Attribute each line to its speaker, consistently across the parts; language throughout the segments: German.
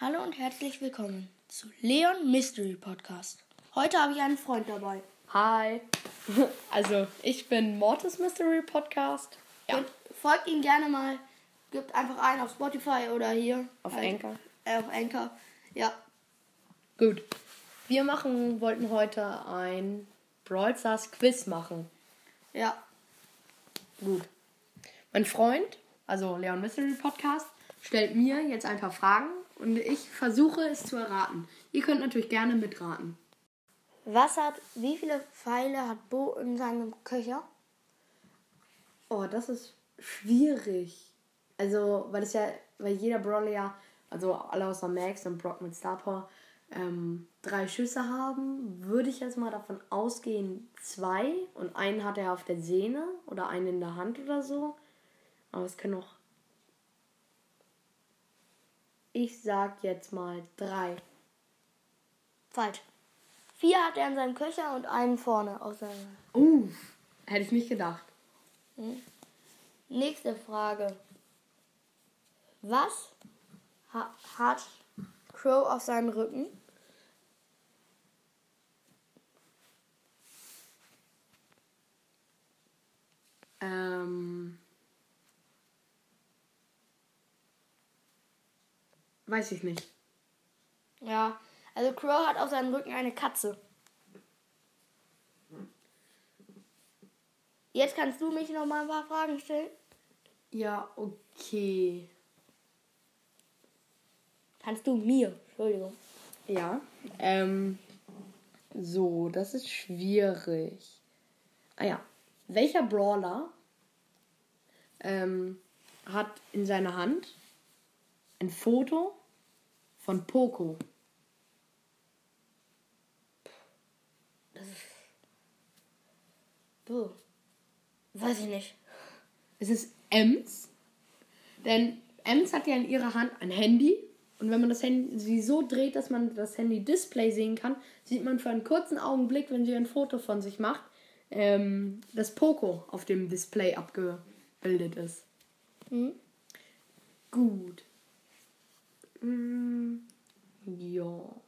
Speaker 1: Hallo und herzlich willkommen zu Leon Mystery Podcast. Heute habe ich einen Freund dabei.
Speaker 2: Hi. Also, ich bin Mortis Mystery Podcast.
Speaker 1: Ja. Und folgt ihm gerne mal. Gibt einfach ein auf Spotify oder hier.
Speaker 2: Auf halt, Anchor.
Speaker 1: Äh, auf Anchor. Ja.
Speaker 2: Gut. Wir machen, wollten heute ein Brawl Stars Quiz machen.
Speaker 1: Ja.
Speaker 2: Gut. Mein Freund, also Leon Mystery Podcast, stellt mir jetzt ein paar Fragen und ich versuche es zu erraten. Ihr könnt natürlich gerne mitraten.
Speaker 1: Was hat, wie viele Pfeile hat Bo in seinem Köcher?
Speaker 2: Oh, das ist schwierig. Also, weil es ja, weil jeder Brawler ja, also alle außer Max und Brock mit Star Power, ähm, drei Schüsse haben, würde ich jetzt mal davon ausgehen, zwei und einen hat er auf der Sehne oder einen in der Hand oder so. Aber es können auch ich sag jetzt mal drei.
Speaker 1: Falsch. Vier hat er in seinem Köcher und einen vorne aus seinem.
Speaker 2: Uh, hätte ich nicht gedacht.
Speaker 1: Hm. Nächste Frage. Was ha hat Crow auf seinem Rücken?
Speaker 2: Weiß ich nicht.
Speaker 1: Ja, also Crow hat auf seinem Rücken eine Katze. Jetzt kannst du mich noch mal ein paar Fragen stellen.
Speaker 2: Ja, okay.
Speaker 1: Kannst du mir, Entschuldigung.
Speaker 2: Ja. Ähm, so, das ist schwierig. Ah ja. Welcher Brawler ähm, hat in seiner Hand ein Foto von Poco.
Speaker 1: Das ist. Du. Weiß ich nicht.
Speaker 2: Es ist Ems. Denn Ems hat ja in ihrer Hand ein Handy. Und wenn man das Handy sie so dreht, dass man das Handy-Display sehen kann, sieht man für einen kurzen Augenblick, wenn sie ein Foto von sich macht, ähm, dass Poco auf dem Display abgebildet ist. Mhm. Gut. Mm, ja.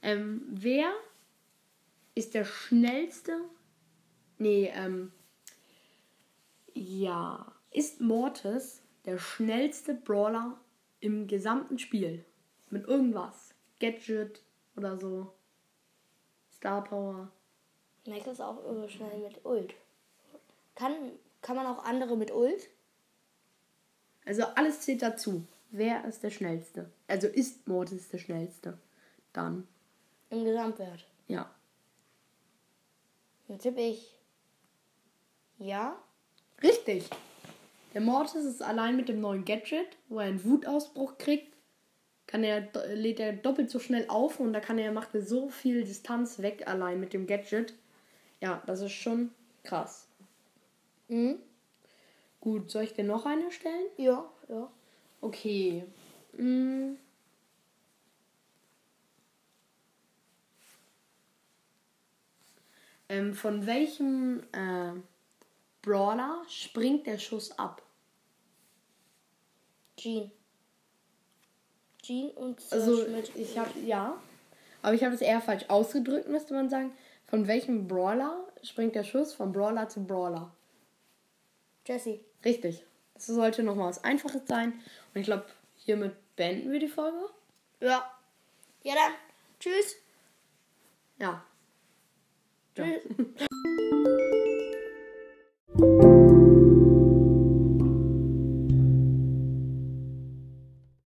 Speaker 2: Ähm, wer ist der schnellste? Nee, ähm. Ja. Ist Mortis der schnellste Brawler im gesamten Spiel? Mit irgendwas. Gadget oder so. Star Power.
Speaker 1: Max ist auch irre schnell mit Ult. Kann kann man auch andere mit Ult?
Speaker 2: Also alles zählt dazu. Wer ist der schnellste? Also ist Mortis der schnellste? Dann.
Speaker 1: Im Gesamtwert.
Speaker 2: Ja.
Speaker 1: Dann tippe ich. Ja.
Speaker 2: Richtig. Der Mortis ist allein mit dem neuen Gadget, wo er einen Wutausbruch kriegt, kann er, lädt er doppelt so schnell auf und da kann er, macht er so viel Distanz weg allein mit dem Gadget. Ja, das ist schon krass. Mhm. Gut, soll ich dir noch eine stellen?
Speaker 1: Ja, ja.
Speaker 2: Okay. Mhm. Ähm, von welchem äh, Brawler springt der Schuss ab?
Speaker 1: Jean. Jean und
Speaker 2: Sir Also Schmidt. ich habe ja, aber ich habe es eher falsch ausgedrückt, müsste man sagen. Von welchem Brawler springt der Schuss von Brawler zu Brawler?
Speaker 1: Jesse.
Speaker 2: Richtig. Das sollte nochmal was Einfaches sein. Und ich glaube, hiermit beenden wir die Folge.
Speaker 1: Ja. Ja dann. Tschüss.
Speaker 2: Ja.
Speaker 1: Tschüss.